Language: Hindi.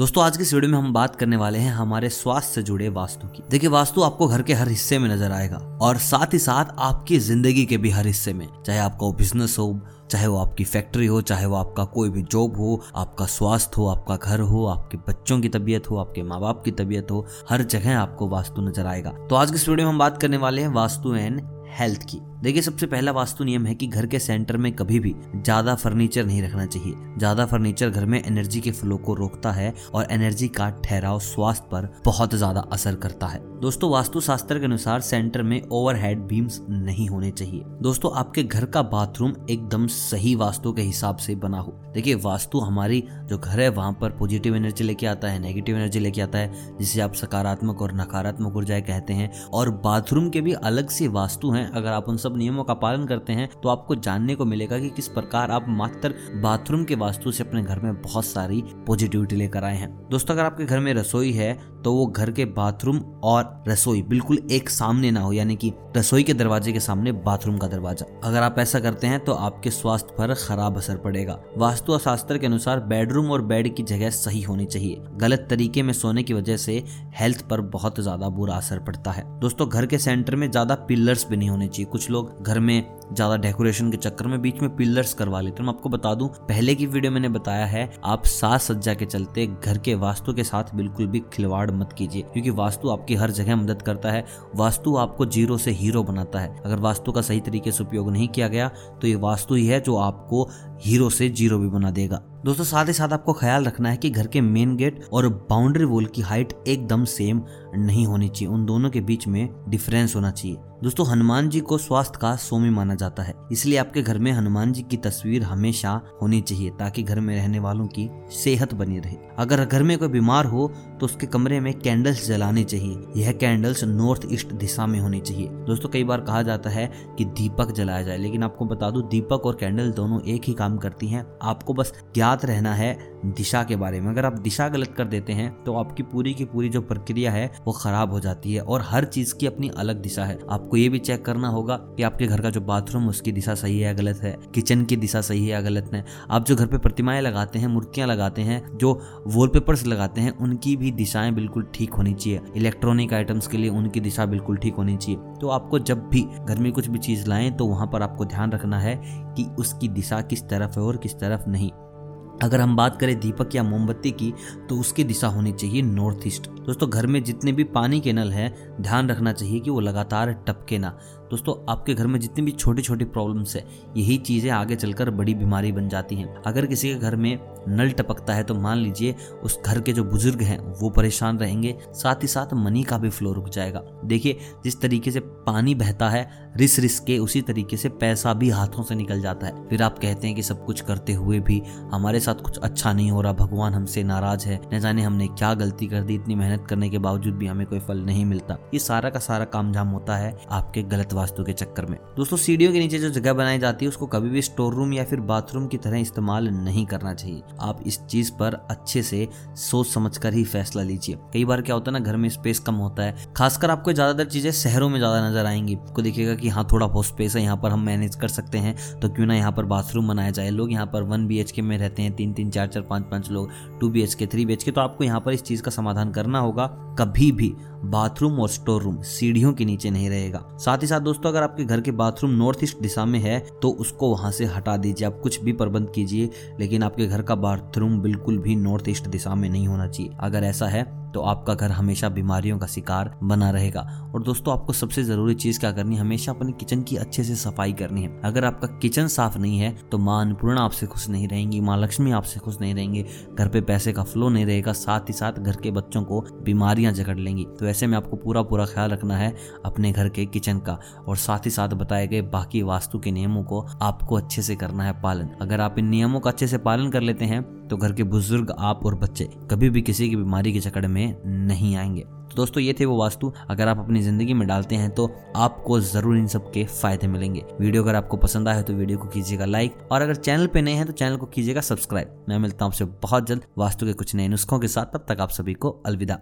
दोस्तों, आज की इस वीडियो में हम बात करने वाले हैं हमारे स्वास्थ्य से जुड़े वास्तु की। देखिए, वास्तु आपको घर के हर हिस्से में नज़र आएगा और साथ ही साथ आपकी ज़िंदगी के भी हर हिस्से में, चाहे आपका बिज़नेस हो, चाहे वो आपकी फैक्ट्री हो, चाहे वो आपका कोई भी जॉब हो, आपका स्वास्थ्य हो, आपका घर हो, आपके बच्चों की तबीयत हो, आपके माँ बाप की तबीयत हो, हर जगह आपको वास्तु नज़र आएगा। तो आज की इस वीडियो में हम बात करने वाले हैं, वास्तु एंड हेल्थ की। देखिए, सबसे पहला वास्तु नियम है कि घर के सेंटर में कभी भी ज़्यादा फर्नीचर नहीं रखना चाहिए। ज़्यादा फर्नीचर घर में एनर्जी के फ्लो को रोकता है और एनर्जी का ठहराव स्वास्थ्य पर बहुत ज़्यादा असर करता है। दोस्तों वास्तु शास्त्र के अनुसार सेंटर में ओवरहेड बीम्स नहीं होने चाहिए। दोस्तों, आपके घर का बाथरूम एकदम सही वास्तु के हिसाब से बना हो। देखिए, वास्तु हमारी जो घर है, वहाँ पर पॉजिटिव एनर्जी लेके आता है नेगेटिव एनर्जी लेके आता है, जिसे आप सकारात्मक और नकारात्मक ऊर्जाएँ कहते हैं। और बाथरूम के भी अलग से वास्तु हैं, अगर आप उन सब नियमों का पालन करते हैं तो आपको जानने को मिलेगा कि किस प्रकार आप मात्र बाथरूम के वास्तु से अपने घर में बहुत सारी पॉजिटिविटी लेकर आए हैं। दोस्तों, अगर आपके घर में रसोई है तो वो घर के बाथरूम और रसोई बिल्कुल एक सामने ना हो, यानी कि रसोई के दरवाजे के सामने बाथरूम का दरवाज़ा। अगर आप ऐसा करते हैं तो आपके स्वास्थ्य पर खराब असर पड़ेगा। वास्तु शास्त्र के अनुसार बेडरूम और बेड की जगह सही होनी चाहिए। गलत तरीके में सोने की वजह से हेल्थ पर बहुत ज़्यादा बुरा असर पड़ता है। दोस्तों, घर के सेंटर में ज़्यादा पिलर्स भी नहीं होने चाहिए। कुछ लोग घर में ज़्यादा डेकोरेशन के चक्कर में बीच में पिलर्स करवा लेते हैं। मैं आपको बता दूँ, पहले की वीडियो मैंने बताया है, आप साज सज्जा के चलते घर के वास्तु के साथ बिल्कुल भी खिलवाड़ मत कीजिए, क्योंकि वास्तु आपकी हर जगह मदद करता है, वास्तु आपको ज़ीरो से हीरो बनाता है। अगर वास्तु का सही तरीके से उपयोग नहीं किया गया तो ये वास्तु ही है जो आपको हीरो से ज़ीरो भी बना देगा। दोस्तों, साथ ही साथ आपको ख्याल रखना है कि घर के मेन गेट और बाउंड्री वॉल की हाइट एकदम सेम नहीं होनी चाहिए। उन दोनों के बीच में डिफरेंस होना चाहिए। दोस्तों, हनुमान जी को स्वास्थ्य का सोमी माना जाता है। इसलिए आपके घर में हनुमान जी की तस्वीर हमेशा होनी चाहिए, ताकि घर में रहने वालों की सेहत बनी रहे। अगर घर में कोई बीमार हो तो उसके कमरे में कैंडल्स जलाने चाहिए। यह कैंडल्स नॉर्थ ईस्ट दिशा में होनी चाहिए। दोस्तों, कई बार कहा जाता है कि दीपक जलाया जाए, लेकिन आपको बता दू, दीपक और कैंडल दोनों एक ही काम करती हैं। आपको बस ज्ञात रहना है दिशा के बारे में। अगर आप दिशा गलत कर देते हैं तो आपकी पूरी की पूरी जो प्रक्रिया है, वो खराब हो जाती है और हर चीज़ की अपनी अलग दिशा है। आपको ये भी चेक करना होगा कि आपके घर का जो बाथरूम, उसकी दिशा सही है या गलत है। किचन की दिशा सही है या गलत है। आप जो घर पे प्रतिमाएँ लगाते हैं, मूर्तियाँ लगाते हैं, जो वॉलपेपर्स लगाते हैं, उनकी भी दिशाएँ बिल्कुल ठीक होनी चाहिए। इलेक्ट्रॉनिक आइटम्स के लिए उनकी दिशा बिल्कुल ठीक होनी चाहिए। तो आपको जब भी घर में कुछ भी चीज़ लाएँ तो वहाँ पर आपको ध्यान रखना है कि उसकी दिशा किस तरफ़ है और किस तरफ़ नहीं। अगर हम बात करें दीपक या मोमबत्ती की तो उसकी दिशा होनी चाहिए नॉर्थ ईस्ट। दोस्तों, घर में जितने भी पानी के नल हैं, ध्यान रखना चाहिए कि वो लगातार टपके ना। दोस्तों, आपके घर में जितनी भी छोटी छोटी प्रॉब्लम्स है, यही चीज़ें आगे चलकर बड़ी बीमारी बन जाती हैं। अगर किसी के घर में नल टपकता है तो मान लीजिए उस घर के जो बुज़ुर्ग हैं, वो परेशान रहेंगे, साथ ही साथ मनी का भी फ्लो रुक जाएगा। देखिए, जिस तरीके से पानी बहता है रिस रिस के उसी तरीके से पैसा भी हाथों से निकल जाता है। फिर आप कहते हैं कि सब कुछ करते हुए भी हमारे साथ कुछ अच्छा नहीं हो रहा, भगवान हमसे नाराज़ है, न जाने हमने क्या गलती कर दी, इतनी मेहनत करने के बावजूद भी हमें कोई फल नहीं मिलता। ये सारा का सारा काम झाम होता है आपके गलत वास्तु के चक्कर में। दोस्तों, सीढ़ियों के नीचे जो जगह बनाई जाती है, उसको कभी भी स्टोर रूम या फिर बाथरूम की तरह इस्तेमाल नहीं करना चाहिए। आप इस चीज़ पर अच्छे से सोच समझ कर ही फैसला लीजिए। कई बार क्या होता है ना, घर में स्पेस कम होता है। खासकर आपको ज़्यादातर चीज़ें शहरों में ज़्यादा नज़र आएँगी। आपको देखिएगा कि हाँ थोड़ा बहुत स्पेस है, यहाँ पर हम मैनेज कर सकते हैं। तो क्यों ना यहाँ पर बाथरूम बनाया जाए। लोग यहाँ पर वन बी में रहते हैं, तीन तीन, चार चार, पाँच पाँच लोग two B H K three B H K तो आपको यहाँ पर इस चीज़ का समाधान करना होगा। कभी भी बाथरूम और स्टोर रूम, सीढ़ियों के नीचे नहीं रहेगा। साथ ही साथ दोस्तों, अगर आपके घर के बाथरूम नॉर्थ ईस्ट दिशा में है तो उसको वहाँ से हटा दीजिए। आप कुछ भी प्रबंध कीजिए, लेकिन आपके घर का बाथरूम बिल्कुल भी नॉर्थ ईस्ट दिशा में नहीं होना चाहिए। अगर ऐसा है तो आपका घर हमेशा बीमारियों का शिकार बना रहेगा। और दोस्तों, आपको सबसे ज़रूरी चीज़ क्या करनी है? हमेशा अपने किचन की अच्छे से सफ़ाई करनी है। अगर आपका किचन साफ़ नहीं है तो माँ अन्नपूर्णा आपसे खुश नहीं रहेंगी, माँ लक्ष्मी आपसे खुश नहीं रहेंगे, घर पे पैसे का फ्लो नहीं रहेगा, साथ ही साथ घर के बच्चों को बीमारियाँ जकड़ लेंगी। तो ऐसे में आपको पूरा पूरा ख्याल रखना है अपने घर के किचन का। और साथ ही साथ बताए गए बाकी वास्तु के नियमों को आपको अच्छे से करना है पालन। अगर आप इन नियमों का अच्छे से पालन कर लेते हैं तो घर के बुज़ुर्ग, आप और बच्चे कभी भी किसी की बीमारी के चकड़ में नहीं आएँगे। तो दोस्तों, ये थे वो वास्तु। अगर आप अपनी ज़िंदगी में डालते हैं तो आपको ज़रूर इन सब के फ़ायदे मिलेंगे। वीडियो अगर आपको पसंद आए तो वीडियो को कीजिएगा लाइक और अगर चैनल पे नए हैं तो चैनल को कीजिएगा सब्सक्राइब। मैं मिलता हूँ आपसे बहुत जल्द वास्तु के कुछ नए नुस्खों के साथ। तब तक आप सभी को अलविदा।